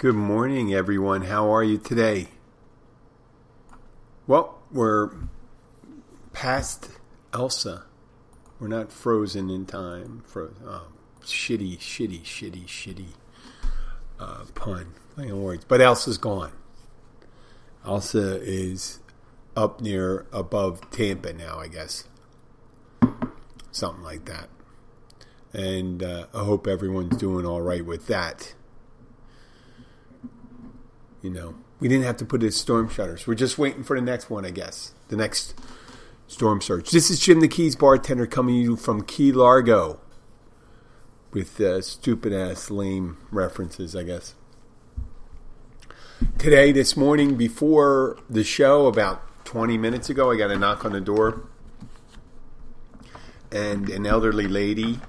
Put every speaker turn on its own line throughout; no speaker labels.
Good morning, everyone. How are you today? Well, we're past Elsa. We're not frozen in time. Fro- oh, shitty, shitty, shitty, shitty uh, pun. words. But Elsa's gone. Elsa is up near above Tampa now, I guess. Something like that. And uh, I hope everyone's doing all right with that. You know, we didn't have to put in storm shutters. We're just waiting for the next one, I guess. The next storm surge. This is Jim the Keys bartender coming to you from Key Largo with uh, stupid ass lame references, I guess. Today, this morning, before the show, about 20 minutes ago, I got a knock on the door. And an elderly lady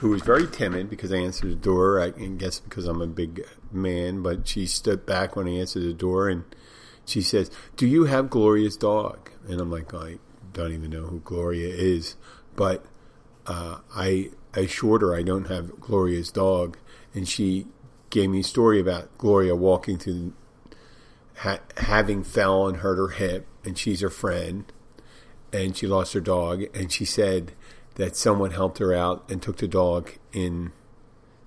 who was very timid because I answered the door. I guess because I'm a big man, but she stood back when I answered the door and she says, "Do you have Gloria's dog?" And I'm like, I don't even know who Gloria is, but uh, I assured her I don't have Gloria's dog, and she gave me a story about Gloria walking through, ha- having fell and hurt her hip, and she's her friend, and she lost her dog, and she said that someone helped her out and took the dog in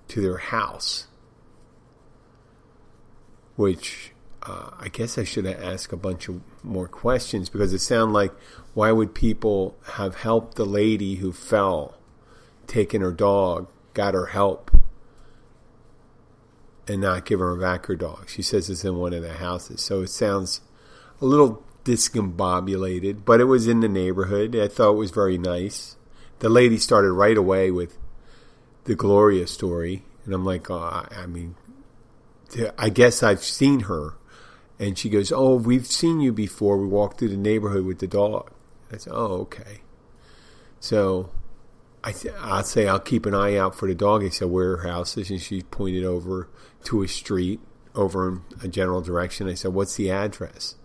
to their house, which uh, I guess I should have asked a bunch of more questions because it sounded like why would people have helped the lady who fell, taken her dog, got her help, and not give her back her dog? She says it's in one of the houses, so it sounds a little discombobulated, but it was in the neighborhood. I thought it was very nice the lady started right away with the Gloria story, and I'm like, oh, I mean, I guess I've seen her. And she goes, Oh, we've seen you before. We walked through the neighborhood with the dog. I said, Oh, okay. So I th- I'll say I'll keep an eye out for the dog. I said, Where her house is. And she pointed over to a street over in a general direction. I said, What's the address?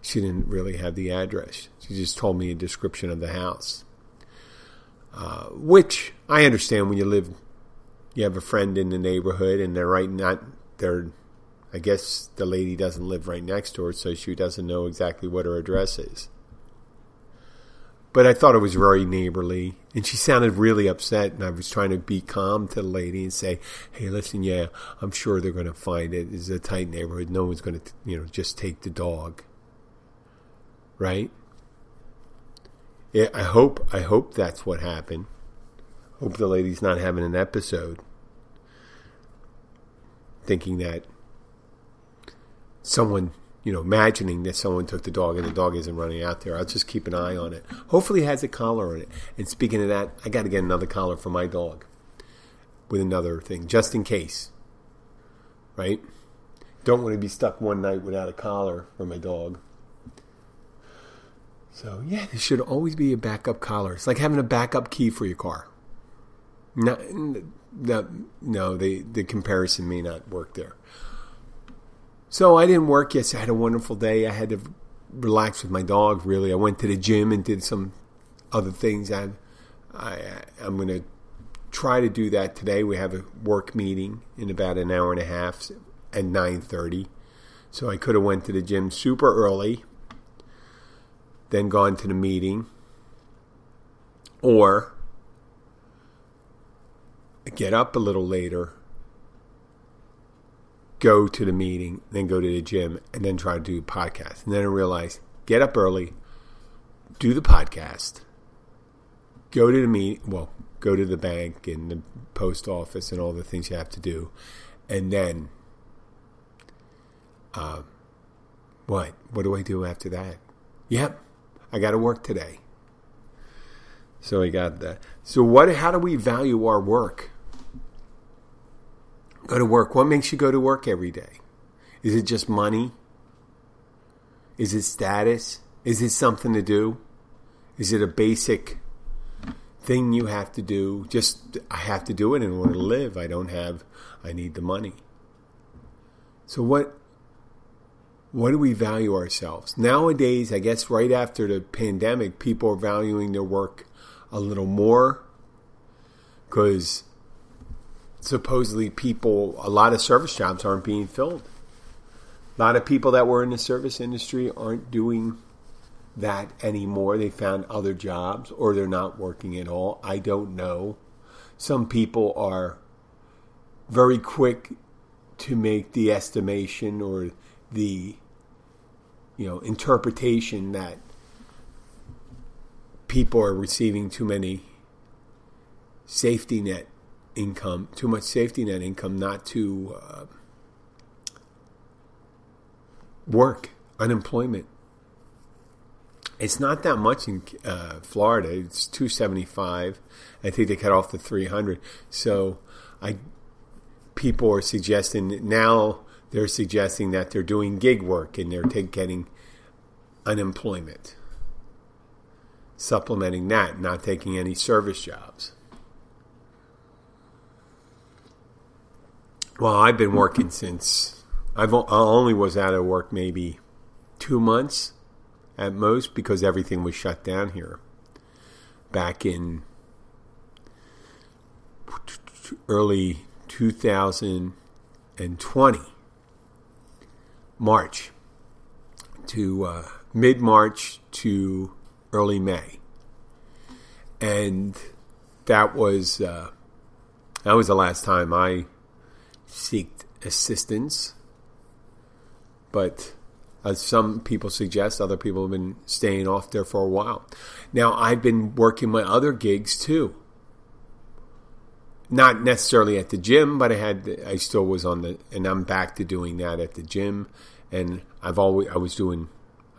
She didn't really have the address. She just told me a description of the house. Uh, which I understand when you live, you have a friend in the neighborhood, and they're right not they're. I guess the lady doesn't live right next door, so she doesn't know exactly what her address is. But I thought it was very neighborly, and she sounded really upset. And I was trying to be calm to the lady and say, "Hey, listen, yeah, I'm sure they're going to find it. It's a tight neighborhood. No one's going to, you know, just take the dog, right?" Yeah, I hope I hope that's what happened. Hope the lady's not having an episode thinking that someone, you know, imagining that someone took the dog and the dog isn't running out there. I'll just keep an eye on it. Hopefully, it has a collar on it. And speaking of that, I got to get another collar for my dog with another thing, just in case. Right? Don't want to be stuck one night without a collar for my dog. So yeah, there should always be a backup collar. It's like having a backup key for your car. No, no, no the the comparison may not work there. So I didn't work yesterday. I had a wonderful day. I had to relax with my dog. Really, I went to the gym and did some other things. I, I I'm going to try to do that today. We have a work meeting in about an hour and a half at nine thirty. So I could have went to the gym super early then gone to the meeting, or get up a little later, go to the meeting, then go to the gym, and then try to do podcast. And then I realized get up early, do the podcast, go to the meet, well, go to the bank and the post office and all the things you have to do, and then, uh, what? What do I do after that? Yep, I got to work today. So we got that. So what? How do we value our work? Go to work. What makes you go to work every day? Is it just money? Is it status? Is it something to do? Is it a basic thing you have to do? Just I have to do it in order to live. I don't have. I need the money. So what? What do we value ourselves? Nowadays, I guess right after the pandemic, people are valuing their work a little more because supposedly people, a lot of service jobs aren't being filled. A lot of people that were in the service industry aren't doing that anymore. They found other jobs or they're not working at all. I don't know. Some people are very quick to make the estimation or the you know interpretation that people are receiving too many safety net income, too much safety net income, not to uh, work, unemployment. It's not that much in uh, Florida. It's 275. I think they cut off the 300. So I people are suggesting now they're suggesting that they're doing gig work and they're getting unemployment, supplementing that, not taking any service jobs. Well, I've been working since I've I only was out of work maybe two months at most because everything was shut down here back in early 2020, March to uh, mid March to early May, and that was uh, that was the last time I sought assistance. But as some people suggest, other people have been staying off there for a while. Now I've been working my other gigs too not necessarily at the gym, but I had I still was on the and I'm back to doing that at the gym and I've always I was doing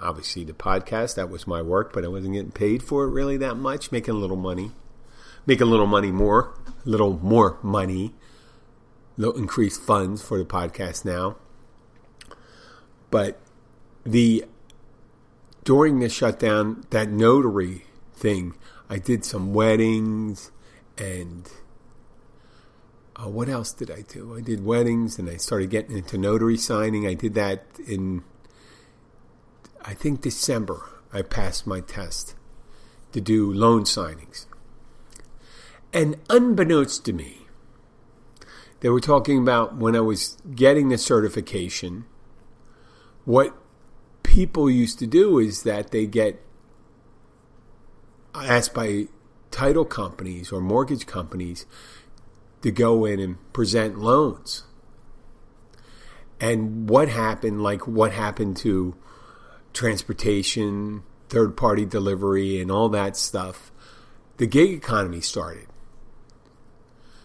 obviously the podcast that was my work, but I wasn't getting paid for it really that much, making a little money. Making a little money more, a little more money. Little increased funds for the podcast now. But the during the shutdown, that notary thing, I did some weddings and uh, what else did I do? I did weddings and I started getting into notary signing. I did that in, I think, December. I passed my test to do loan signings. And unbeknownst to me, they were talking about when I was getting the certification, what people used to do is that they get asked by title companies or mortgage companies to go in and present loans. And what happened, like what happened to transportation, third party delivery, and all that stuff, the gig economy started.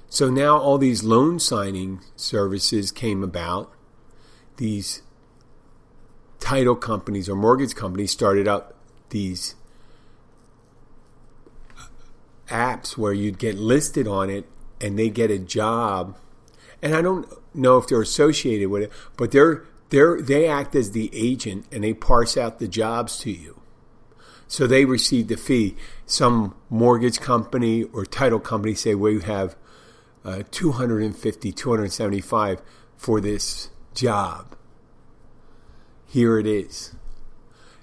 So now all these loan signing services came about. These title companies or mortgage companies started up these apps where you'd get listed on it and they get a job, and I don't know if they're associated with it, but they're they're they act as the agent and they parse out the jobs to you. So they receive the fee. Some mortgage company or title company say we have uh, 250, 275 for this job. Here it is.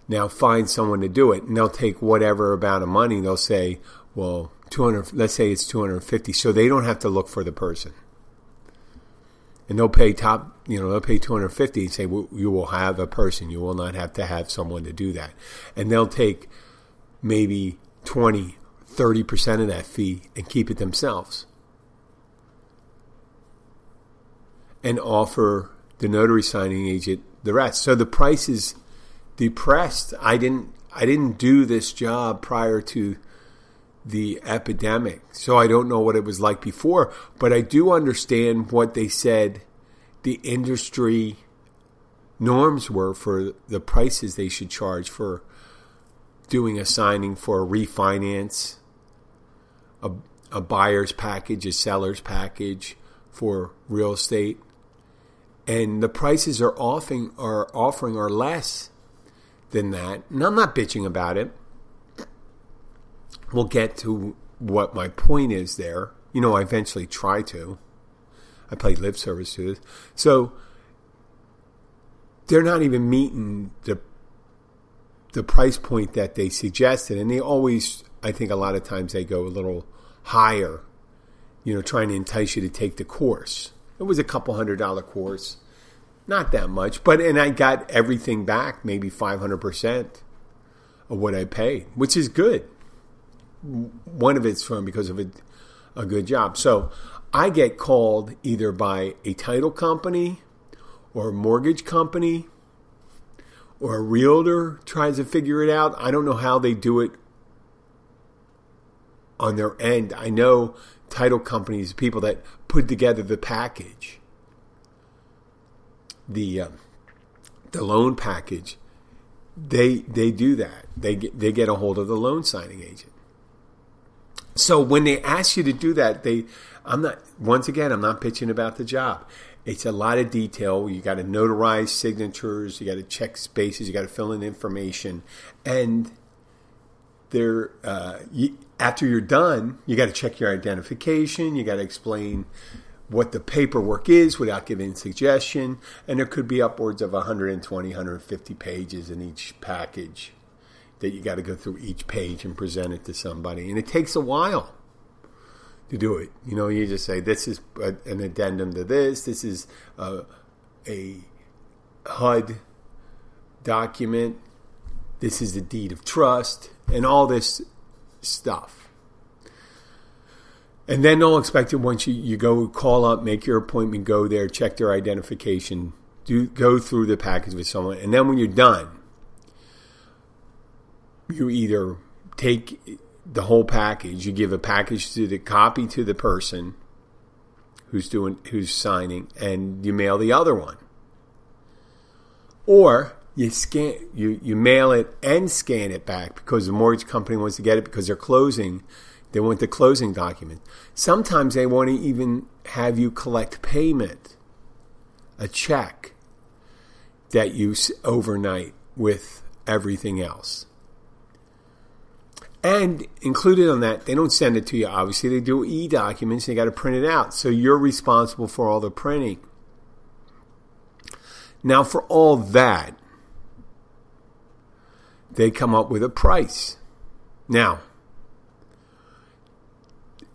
Now find someone to do it, and they'll take whatever amount of money. They'll say, well, 200 let's say it's 250 so they don't have to look for the person. And they'll pay top you know they'll pay 250 and say well, you will have a person. You will not have to have someone to do that. And they'll take maybe 20 30% of that fee and keep it themselves. And offer the notary signing agent the rest. So the price is depressed. I didn't i didn't do this job prior to the epidemic. So I don't know what it was like before, but I do understand what they said the industry norms were for the prices they should charge for doing a signing for a refinance, a, a buyer's package, a seller's package for real estate. And the prices are offering are offering are less than that. And I'm not bitching about it we'll get to what my point is there. You know, I eventually try to. I play lip service to this. So they're not even meeting the the price point that they suggested, and they always, I think, a lot of times they go a little higher you know, trying to entice you to take the course. It was a couple hundred dollar course, not that much, but and I got everything back, maybe five hundred percent of what I paid, which is good. One of it's from because of a, a good job. So I get called either by a title company or a mortgage company or a realtor tries to figure it out. I don't know how they do it on their end. I know title companies, people that put together the package, the uh, the loan package, they they do that. They get, they get a hold of the loan signing agent. So when they ask you to do that, they I'm not once again I'm not pitching about the job. It's a lot of detail. You got to notarize signatures. You got to check spaces. You got to fill in information, and there uh, you, after you're done, you got to check your identification. You got to explain what the paperwork is without giving suggestion. And there could be upwards of 120, 150 pages in each package that you got to go through each page and present it to somebody. And it takes a while to do it. You know, you just say, this is a, an addendum to this, this is a, a HUD document, this is the deed of trust, and all this stuff. And then they'll expect it once you, you go call up, make your appointment, go there, check their identification, do go through the package with someone, and then when you're done, you either take the whole package, you give a package to the copy to the person who's doing who's signing, and you mail the other one. Or you scan you, you mail it and scan it back because the mortgage company wants to get it because they're closing they want the closing document sometimes they want to even have you collect payment a check that you overnight with everything else and included on that they don't send it to you obviously they do e-documents and you got to print it out so you're responsible for all the printing now for all that they come up with a price. Now,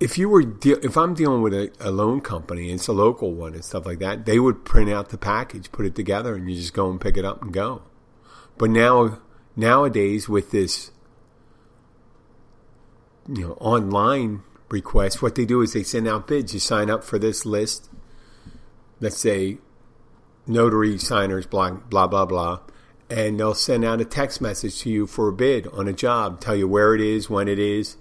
if you were de- if I'm dealing with a, a, loan company, it's a local one and stuff like that, they would print out the package, put it together, and you just go and pick it up and go. But now nowadays with this you know online requests, what they do is they send out bids. You sign up for this list. Let's say notary signers, blah blah blah blah and they'll send out a text message to you for a bid on a job, tell you where it is, when it is,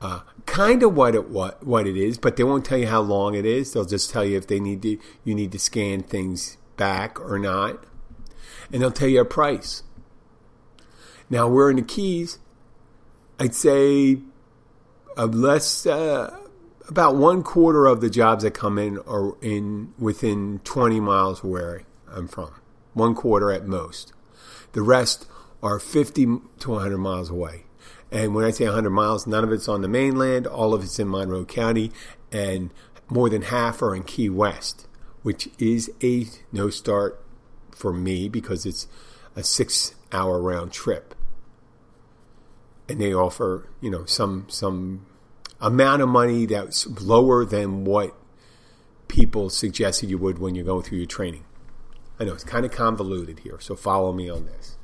uh, kind of what it what what it is, but they won't tell you how long it is. They'll just tell you if they need to you need to scan things back or not, and they'll tell you a price. Now we're in the Keys. I'd say less uh, about one quarter of the jobs that come in are in within 20 miles where I'm from. One quarter at most. The rest are 50 to 100 miles away. And when I say 100 miles, none of it's on the mainland, all of it's in Monroe County, and more than half are in Key West, which is a no start for me because it's a six hour round trip. And they offer, you know, some some amount of money that's lower than what people suggested you would when you're going through your training. I know it's kind of convoluted here, so follow me on this.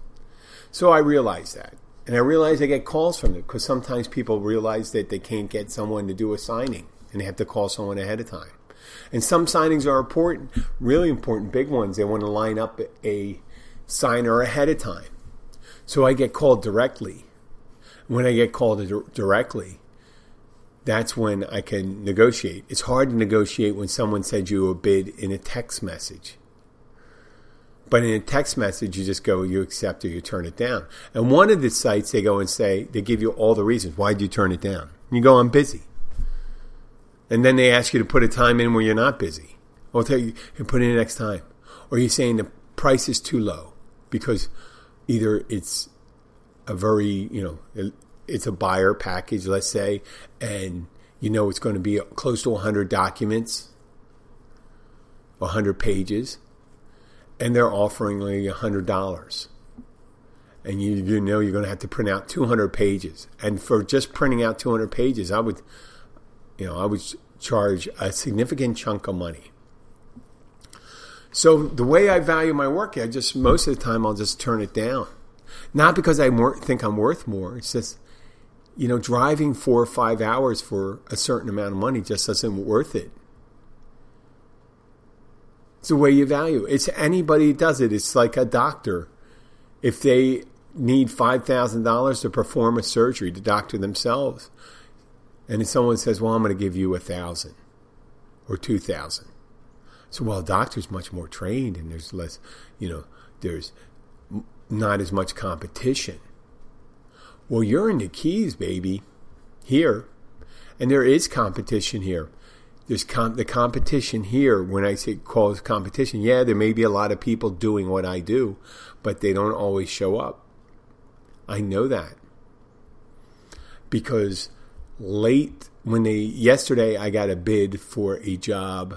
So I realize that. And I realize I get calls from it because sometimes people realize that they can't get someone to do a signing and they have to call someone ahead of time. And some signings are important, really important, big ones. They want to line up a signer ahead of time. So I get called directly. When I get called directly, that's when I can negotiate. It's hard to negotiate when someone sends you a bid in a text message. But in a text message, you just go, you accept or you turn it down. And one of the sites, they go and say, they give you all the reasons. Why did you turn it down? And you go, I'm busy. And then they ask you to put a time in where you're not busy. I'll tell you, you put in the next time. Or you're saying the price is too low because either it's a very, you know, it's a buyer package, let's say, and you know it's going to be close to 100 documents, 100 pages and they're offering hundred dollars, and you you know you're going to have to print out 200 pages, and for just printing out 200 pages, I would, you know, I would charge a significant chunk of money. So the way I value my work, I just most of the time I'll just turn it down. Not because I think I'm worth more. It's just, you know, driving four or five hours for a certain amount of money just doesn't worth it. It's the way you value. It's anybody does it. It's like a doctor. If they need five thousand dollars to perform a surgery, the doctor themselves, and if someone says, "Well, I'm going to give you a thousand or two thousand, so while a doctor's much more trained and there's less, you know, there's not as much competition. Well, you're in the Keys, baby, here, and there is competition here. There's com- the competition here. When I say call competition, yeah, there may be a lot of people doing what I do, but they don't always show up. I know that because late when they yesterday I got a bid for a job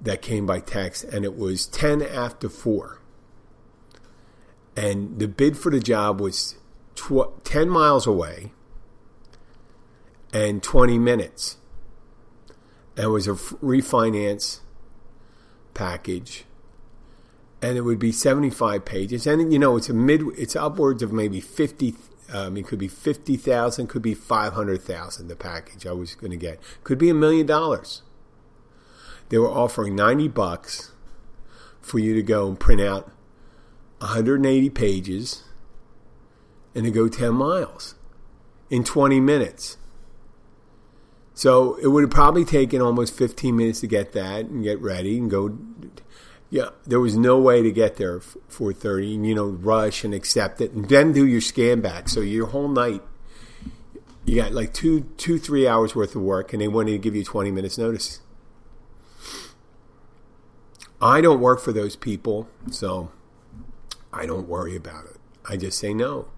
that came by text and it was 10 after 4 and the bid for the job was tw- 10 miles away and 20 minutes. And it was a refinance package. And it would be 75 pages. And, you know, it's a mid, it's upwards of maybe 50, um, it could be 50,000, could be 500,000, the package I was going to get. Could be a million dollars. They were offering 90 bucks for you to go and print out 180 pages and to go 10 miles in 20 minutes. So it would have probably taken almost 15 minutes to get that and get ready and go. Yeah, there was no way to get there 4:30 and you know rush and accept it and then do your scan back. So your whole night, you got like two, two, three hours worth of work, and they wanted to give you 20 minutes notice. I don't work for those people, so I don't worry about it. I just say no.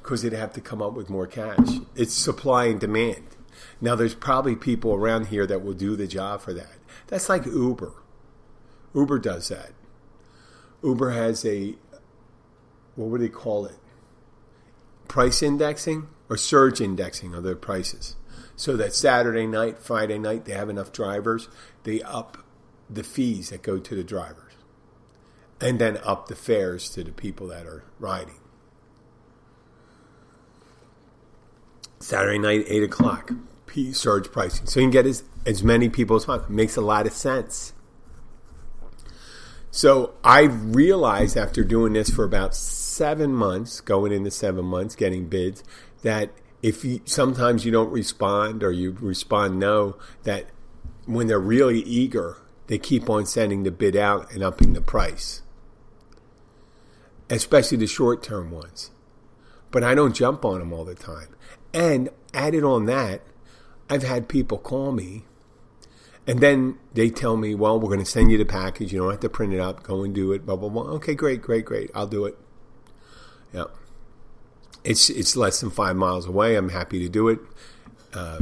Because they'd have to come up with more cash. It's supply and demand. Now, there's probably people around here that will do the job for that. That's like Uber. Uber does that. Uber has a, what would they call it? Price indexing or surge indexing of their prices. So that Saturday night, Friday night, they have enough drivers, they up the fees that go to the drivers and then up the fares to the people that are riding. Saturday night, 8 o'clock, surge pricing. So you can get as, as many people as possible. Makes a lot of sense. So I realized after doing this for about seven months, going into seven months, getting bids, that if you, sometimes you don't respond or you respond no, that when they're really eager, they keep on sending the bid out and upping the price especially the short term ones. But I don't jump on them all the time. And added on that, I've had people call me and then they tell me, well, we're going to send you the package. You don't have to print it out. Go and do it. Blah, blah, blah. Okay, great, great, great. I'll do it. Yeah. It's, it's less than five miles away. I'm happy to do it. Uh,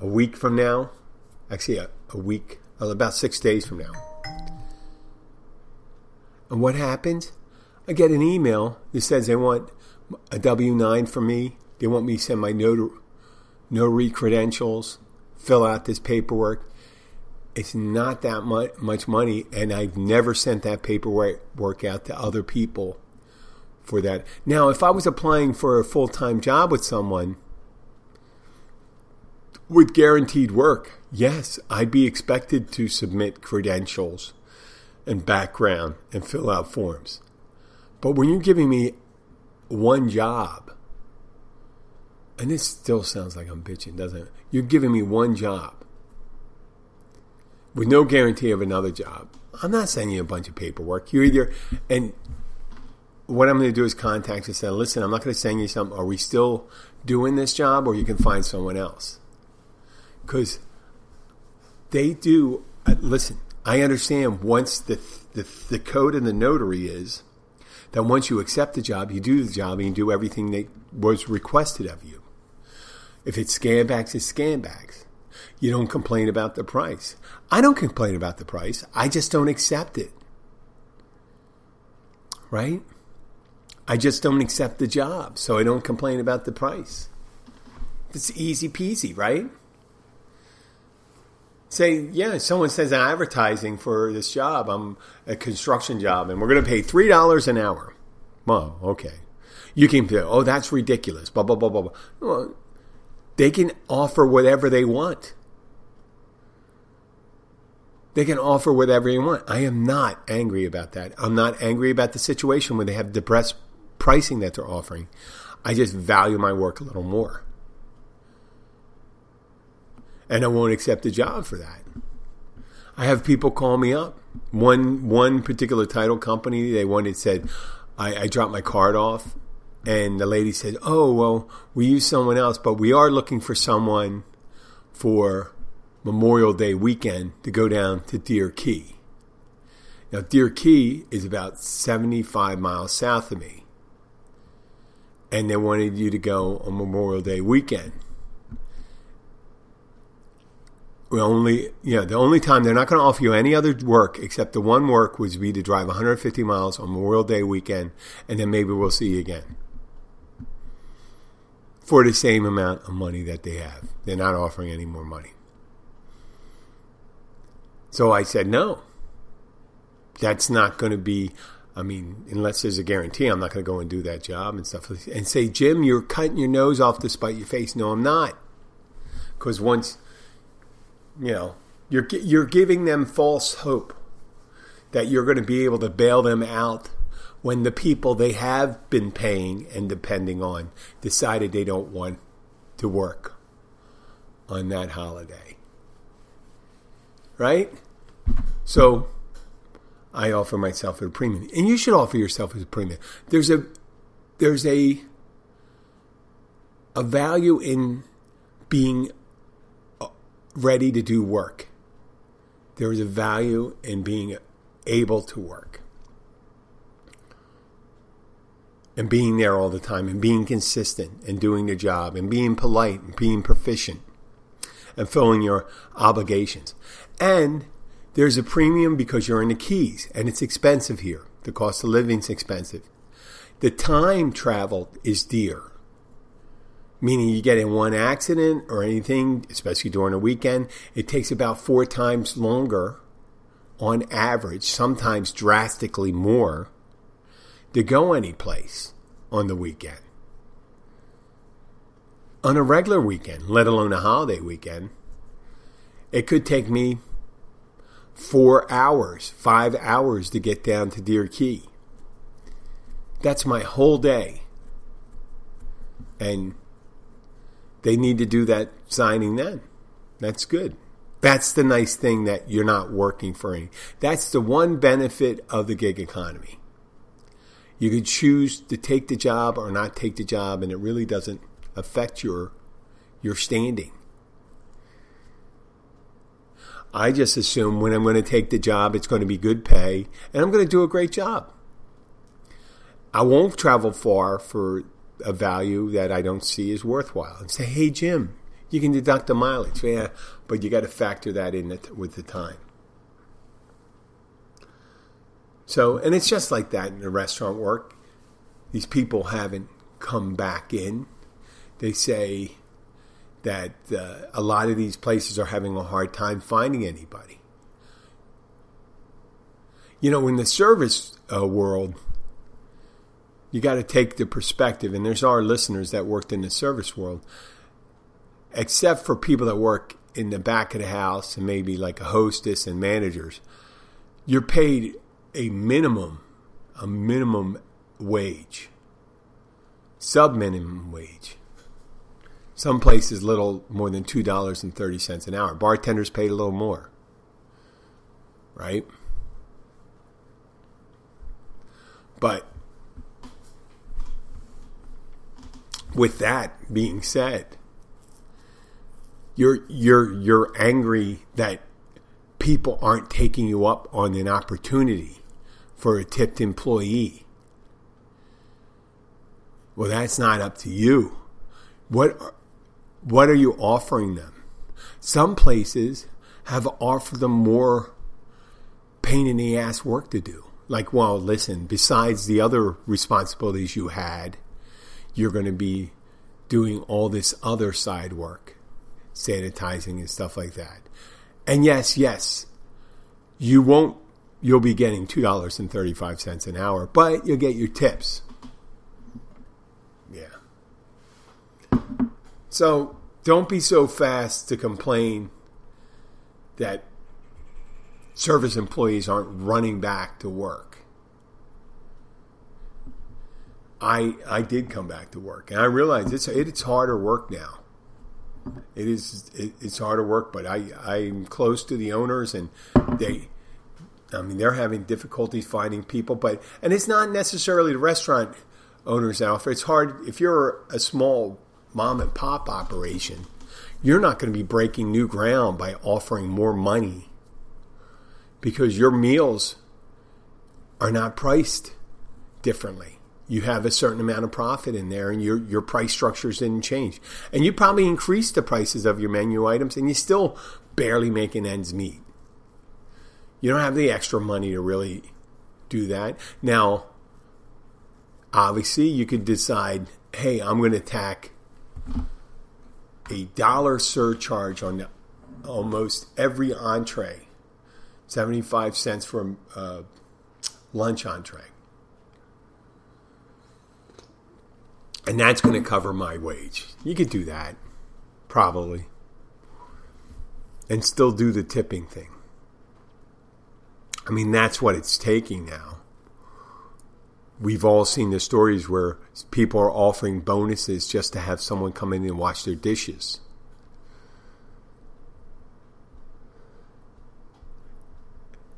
a week from now, actually, a, a week, about six days from now. And what happens? I get an email that says they want a W 9 from me. They want me to send my no, notary credentials, fill out this paperwork. It's not that much money, and I've never sent that paperwork out to other people for that. Now, if I was applying for a full time job with someone with guaranteed work, yes, I'd be expected to submit credentials and background and fill out forms. But when you're giving me one job, and this still sounds like I'm bitching, doesn't it? You're giving me one job with no guarantee of another job. I'm not sending you a bunch of paperwork. You either, and what I'm going to do is contact you and say, listen, I'm not going to send you something. Are we still doing this job or you can find someone else? Because they do, uh, listen, I understand once the, the, the code in the notary is that once you accept the job, you do the job and you do everything that was requested of you. If it's scan bags, it's scan bags. You don't complain about the price. I don't complain about the price. I just don't accept it. Right? I just don't accept the job, so I don't complain about the price. It's easy peasy, right? Say, yeah, someone says advertising for this job. I'm a construction job, and we're going to pay three dollars an hour. Well, okay. You can say, oh, that's ridiculous. Blah blah blah blah blah. Well, they can offer whatever they want. They can offer whatever you want. I am not angry about that. I'm not angry about the situation where they have depressed pricing that they're offering. I just value my work a little more. And I won't accept a job for that. I have people call me up. One one particular title company, they wanted said, I, I dropped my card off and the lady said, Oh, well, we use someone else, but we are looking for someone for Memorial Day weekend to go down to Deer Key. Now, Deer Key is about 75 miles south of me. And they wanted you to go on Memorial Day weekend. We only, yeah, the only time they're not going to offer you any other work except the one work would be to drive 150 miles on Memorial Day weekend, and then maybe we'll see you again for the same amount of money that they have. They're not offering any more money. So I said, no. That's not going to be, I mean, unless there's a guarantee, I'm not going to go and do that job and stuff. And say, Jim, you're cutting your nose off to spite your face. No, I'm not. Because once, you know, you're, you're giving them false hope that you're going to be able to bail them out when the people they have been paying and depending on decided they don't want to work on that holiday. Right? So I offer myself a premium, and you should offer yourself a premium. There's a there's a a value in being ready to do work. There is a value in being able to work. And being there all the time and being consistent and doing the job and being polite and being proficient and filling your obligations. And there's a premium because you're in the Keys and it's expensive here. The cost of living is expensive. The time traveled is dear, meaning you get in one accident or anything, especially during a weekend, it takes about four times longer on average, sometimes drastically more, to go any place on the weekend. On a regular weekend, let alone a holiday weekend, it could take me four hours, five hours to get down to Deer Key. That's my whole day. And they need to do that signing then. That's good. That's the nice thing that you're not working for any. That's the one benefit of the gig economy. You can choose to take the job or not take the job, and it really doesn't affect your your standing. I just assume when I'm going to take the job, it's going to be good pay and I'm going to do a great job. I won't travel far for a value that I don't see is worthwhile and say, hey, Jim, you can deduct the mileage. Yeah, but you got to factor that in with the time. So, and it's just like that in the restaurant work. These people haven't come back in. They say, that uh, a lot of these places are having a hard time finding anybody. You know, in the service uh, world, you got to take the perspective, and there's our listeners that worked in the service world, except for people that work in the back of the house and maybe like a hostess and managers, you're paid a minimum, a minimum wage, sub minimum wage. Some places little more than two dollars and thirty cents an hour. Bartenders paid a little more. Right? But with that being said, you're you're you're angry that people aren't taking you up on an opportunity for a tipped employee. Well, that's not up to you. What what are you offering them? Some places have offered them more pain in the ass work to do. Like, well, listen, besides the other responsibilities you had, you're going to be doing all this other side work, sanitizing and stuff like that. And yes, yes, you won't, you'll be getting $2.35 an hour, but you'll get your tips. Yeah. So don't be so fast to complain that service employees aren't running back to work. I I did come back to work, and I realized it's it's harder work now. It is it, it's harder work, but I I'm close to the owners, and they, I mean, they're having difficulties finding people. But and it's not necessarily the restaurant owners, Alfred. It's hard if you're a small mom and pop operation. You're not going to be breaking new ground by offering more money because your meals are not priced differently you have a certain amount of profit in there and your your price structures didn't change. And you probably increased the prices of your menu items and you still barely making ends meet. You don't have the extra money to really do that. Now, obviously, you could decide, hey, I'm going to tack a dollar surcharge on almost every entree, 75 cents for a uh, lunch entree and that's going to cover my wage. You could do that, probably, and still do the tipping thing. I mean, that's what it's taking now. We've all seen the stories where people are offering bonuses just to have someone come in and wash their dishes.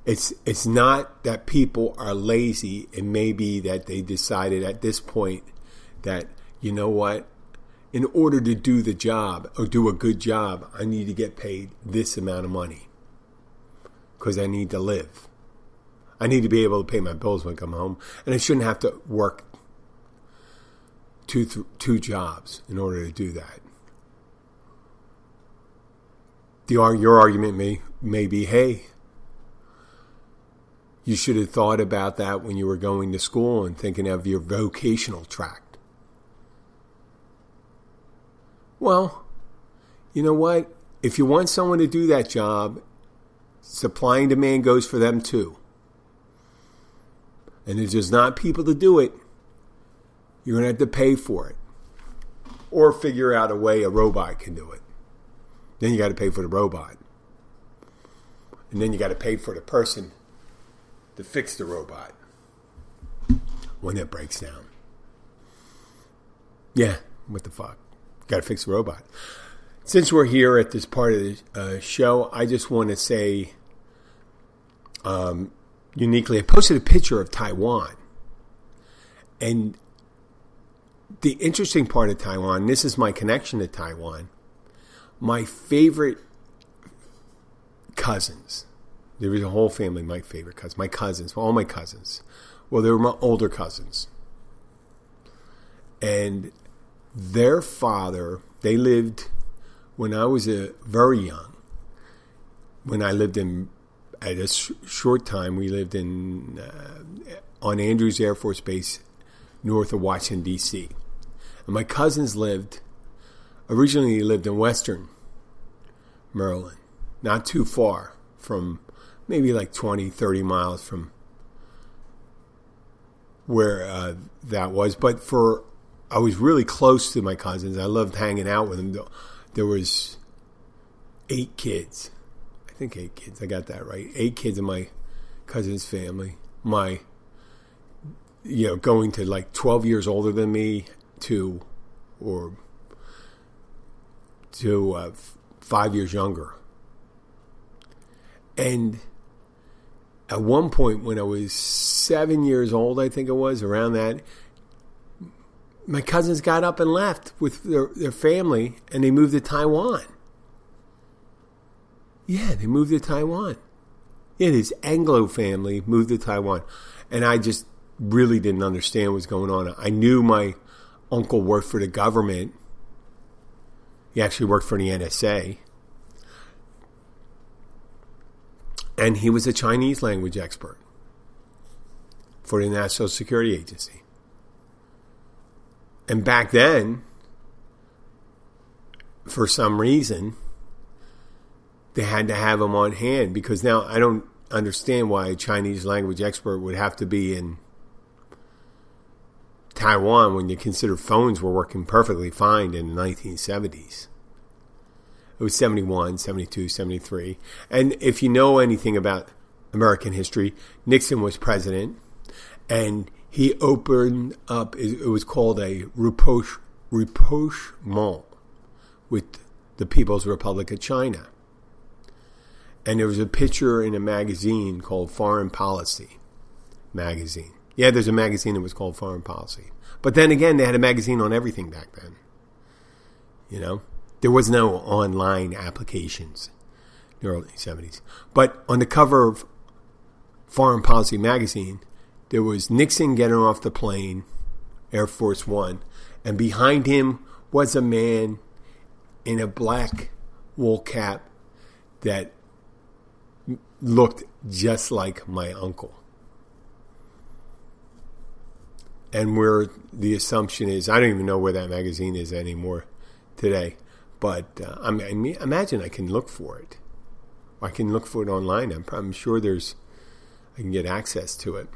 It's it's not that people are lazy. It may be that they decided at this point that you know what? In order to do the job or do a good job, I need to get paid this amount of money because I need to live. I need to be able to pay my bills when I come home, and I shouldn't have to work two th- two jobs in order to do that. The your argument may may be, hey, you should have thought about that when you were going to school and thinking of your vocational track. Well, you know what? If you want someone to do that job, supply and demand goes for them too. And if there's not people to do it, you're going to have to pay for it. Or figure out a way a robot can do it. Then you got to pay for the robot. And then you got to pay for the person to fix the robot when it breaks down. Yeah, what the fuck? Got to fix the robot. Since we're here at this part of the uh, show, I just want to say um, uniquely, I posted a picture of Taiwan. And the interesting part of Taiwan, this is my connection to Taiwan, my favorite cousins. There was a whole family, my favorite cousins, my cousins, all my cousins. Well, they were my older cousins. And their father, they lived when I was a very young. When I lived in at a sh- short time, we lived in uh, on Andrews Air Force Base, north of Washington D.C. And my cousins lived originally they lived in Western Maryland, not too far from maybe like 20, 30 miles from where uh, that was. But for I was really close to my cousins. I loved hanging out with them. There was eight kids. I think eight kids. I got that right. Eight kids in my cousin's family. My, you know, going to like 12 years older than me to, or to uh, five years younger. And at one point when I was seven years old, I think it was, around that, my cousins got up and left with their, their family and they moved to Taiwan. Yeah, they moved to Taiwan. Yeah, his Anglo family moved to Taiwan. And I just really didn't understand what was going on. I knew my uncle worked for the government. He actually worked for the NSA. And he was a Chinese language expert for the National Security Agency. And back then, for some reason, they had to have them on hand because now I don't understand why a Chinese language expert would have to be in Taiwan when you consider phones were working perfectly fine in the 1970s. It was 71, 72, 73. And if you know anything about American history, Nixon was president and he opened up, it was called a rapprochement with the People's Republic of China. And there was a picture in a magazine called Foreign Policy magazine. Yeah, there's a magazine that was called Foreign Policy. But then again, they had a magazine on everything back then. You know, there was no online applications in the early 70s. But on the cover of Foreign Policy magazine, there was Nixon getting off the plane, Air Force One, and behind him was a man in a black wool cap that looked just like my uncle. And where the assumption is, I don't even know where that magazine is anymore today, but uh, I, mean, imagine I can look for it. I can look for it online. I'm, I'm sure there's, I can get access to it.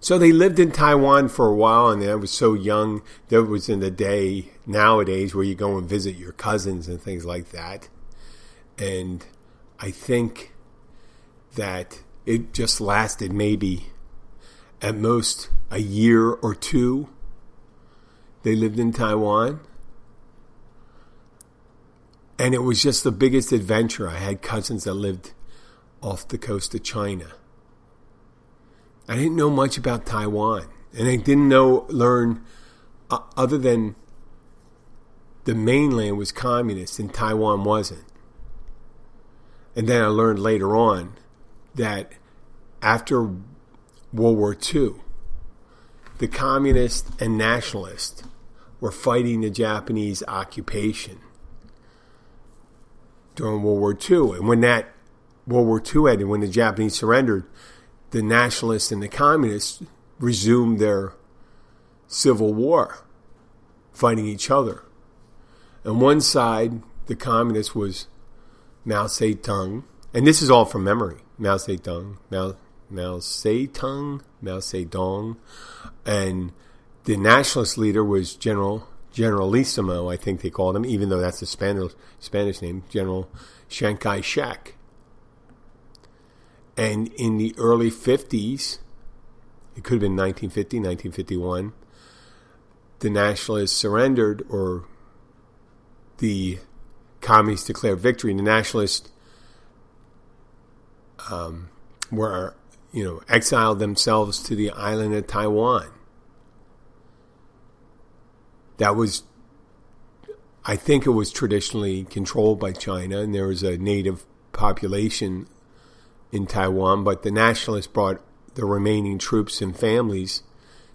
So they lived in Taiwan for a while, and I was so young. That was in the day nowadays where you go and visit your cousins and things like that. And I think that it just lasted maybe at most a year or two. They lived in Taiwan. And it was just the biggest adventure. I had cousins that lived off the coast of China. I didn't know much about Taiwan, and I didn't know learn uh, other than the mainland was communist and Taiwan wasn't. And then I learned later on that after World War II, the communists and nationalists were fighting the Japanese occupation during World War II. And when that World War II ended, when the Japanese surrendered, the nationalists and the communists resumed their civil war, fighting each other. On one side, the communists was Mao Zedong, and this is all from memory. Mao Zedong, Mao, Mao Zedong, Mao Zedong, and the nationalist leader was General Generalissimo, I think they called him, even though that's a Spanish Spanish name, General Chiang Kai Shek. And in the early 50s, it could have been 1950, 1951, the nationalists surrendered or the communists declared victory. The nationalists um, were, you know, exiled themselves to the island of Taiwan. That was, I think it was traditionally controlled by China, and there was a native population in Taiwan, but the nationalists brought the remaining troops and families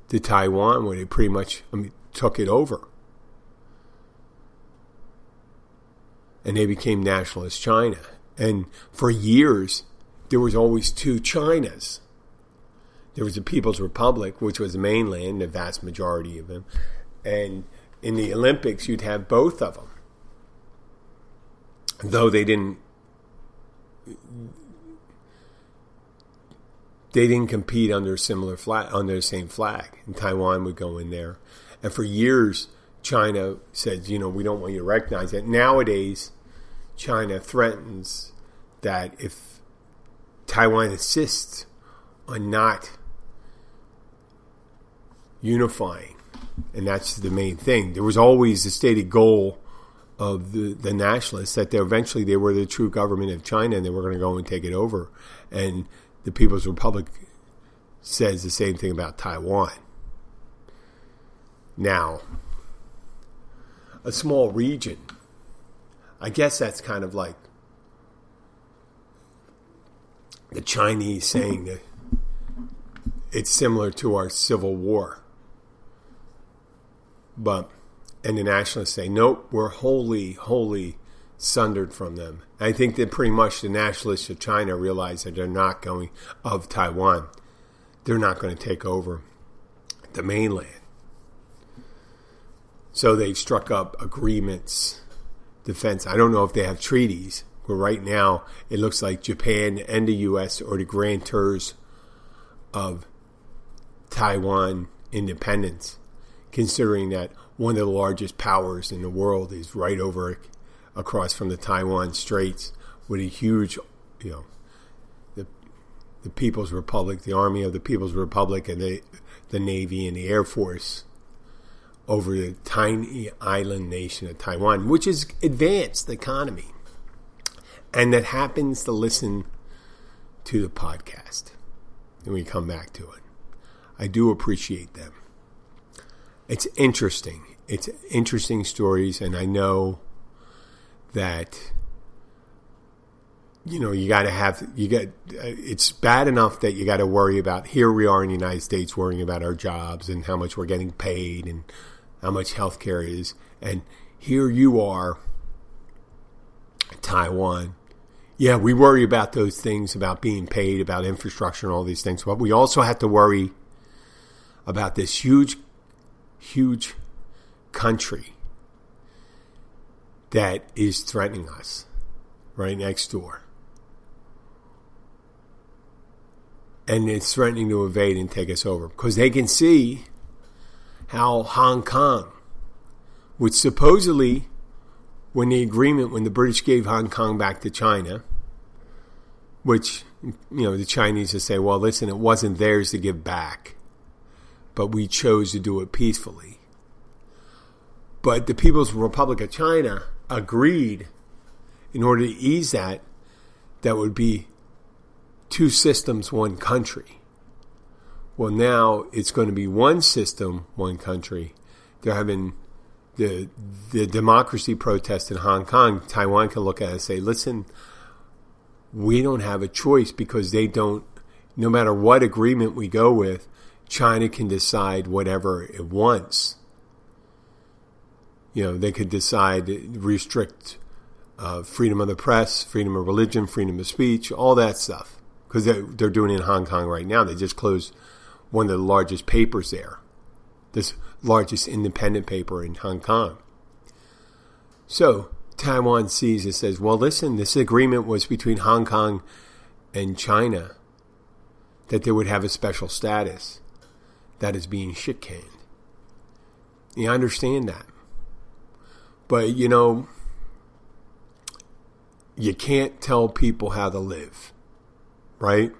to Taiwan, where they pretty much I mean, took it over. And they became nationalist China. And for years, there was always two Chinas. There was the People's Republic, which was the mainland, the vast majority of them. And in the Olympics, you'd have both of them. Though they didn't they didn't compete under a similar flag under the same flag, and Taiwan would go in there. And for years, China said, you know, we don't want you to recognize it. Nowadays, China threatens that if Taiwan insists on not unifying, and that's the main thing. There was always the stated goal of the, the nationalists that eventually they were the true government of China and they were going to go and take it over. And the People's Republic says the same thing about Taiwan. Now, a small region, I guess that's kind of like the Chinese saying that it's similar to our Civil War. But, and the nationalists say, nope, we're wholly, wholly sundered from them. I think that pretty much the nationalists of China realize that they're not going, of Taiwan, they're not going to take over the mainland. So they've struck up agreements, defense. I don't know if they have treaties, but right now it looks like Japan and the U.S. are the grantors of Taiwan independence, considering that one of the largest powers in the world is right over across from the Taiwan Straits with a huge, you know, the the People's Republic, the Army of the People's Republic, and the the Navy and the Air Force over the tiny island nation of Taiwan, which is advanced economy, and that happens to listen to the podcast. And we come back to it. I do appreciate them. It's interesting. It's interesting stories, and I know that you know you got to have you get it's bad enough that you got to worry about here we are in the United States worrying about our jobs and how much we're getting paid and how much healthcare is. And here you are Taiwan. Yeah we worry about those things about being paid about infrastructure and all these things but we also have to worry about this huge huge country that is threatening us right next door. And it's threatening to invade and take us over because they can see how Hong Kong, which supposedly, when the agreement, when the British gave Hong Kong back to China, which, you know, the Chinese would say, well, listen, it wasn't theirs to give back, but we chose to do it peacefully. But the People's Republic of China agreed in order to ease that, that would be two systems, one country. Well, now it's going to be one system, one country. They're having the the democracy protest in Hong Kong. Taiwan can look at it and say, "Listen, we don't have a choice because they don't. No matter what agreement we go with, China can decide whatever it wants." You know, they could decide restrict uh, freedom of the press, freedom of religion, freedom of speech, all that stuff. Because they're, they're doing it in Hong Kong right now. They just closed one of the largest papers there, this largest independent paper in Hong Kong. So Taiwan sees and says, well, listen, this agreement was between Hong Kong and China that they would have a special status. That is being shit canned. You understand that. But, you know, you can't tell people how to live, right?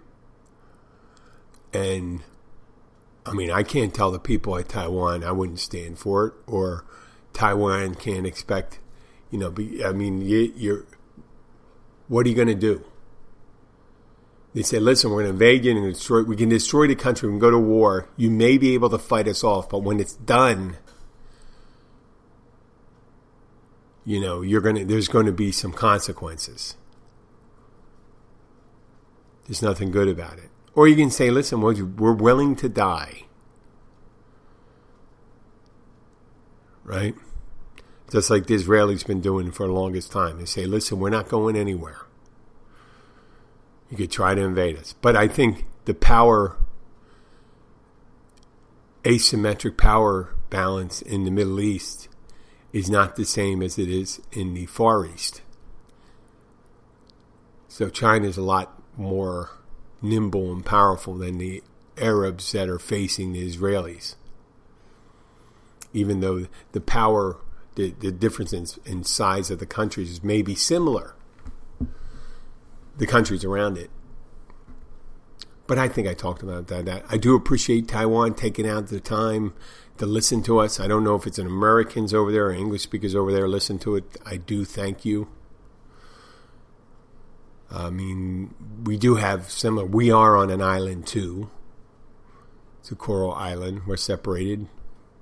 And I mean, I can't tell the people at Taiwan I wouldn't stand for it, or Taiwan can't expect, you know. Be, I mean, you, you're. What are you going to do? They say, "Listen, we're going to invade you and destroy. We can destroy the country. We can go to war. You may be able to fight us off, but when it's done, you know, you're going to, there's going to be some consequences. There's nothing good about it. Or you can say, listen, we're willing to die. Right? Just like the Israelis been doing for the longest time. They say, listen, we're not going anywhere. You could try to invade us. But I think the power, asymmetric power balance in the Middle East is not the same as it is in the Far East. So China is a lot more nimble and powerful than the Arabs that are facing the Israelis. Even though the power, the, the difference in, in size of the countries may be similar, the countries around it. But I think I talked about that. I do appreciate Taiwan taking out the time to listen to us. I don't know if it's an Americans over there or English speakers over there listen to it. I do thank you. I mean, we do have similar. We are on an island too. It's a coral island. We're separated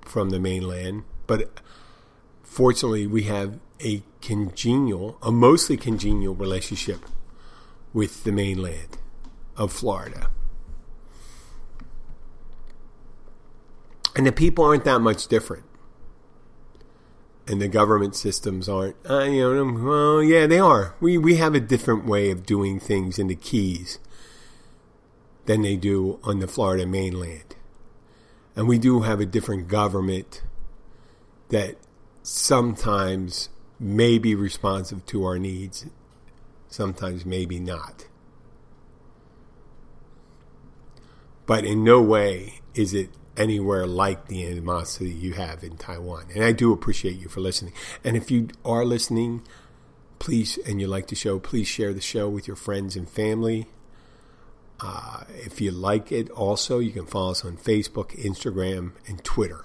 from the mainland, but fortunately, we have a congenial, a mostly congenial relationship with the mainland of Florida. And the people aren't that much different. And the government systems aren't, uh, you know, well, yeah, they are. We, we have a different way of doing things in the Keys than they do on the Florida mainland. And we do have a different government that sometimes may be responsive to our needs, sometimes maybe not. But in no way is it anywhere like the animosity you have in Taiwan. And I do appreciate you for listening. And if you are listening, please, and you like the show, please share the show with your friends and family. Uh, if you like it, also, you can follow us on Facebook, Instagram, and Twitter.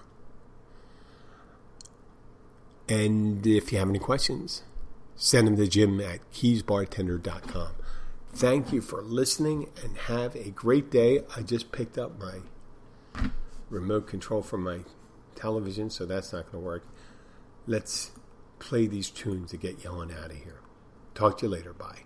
And if you have any questions, send them to jim at keysbartender.com. Thank you for listening and have a great day. I just picked up my remote control from my television, so that's not going to work. Let's play these tunes to get yelling out of here. Talk to you later. Bye.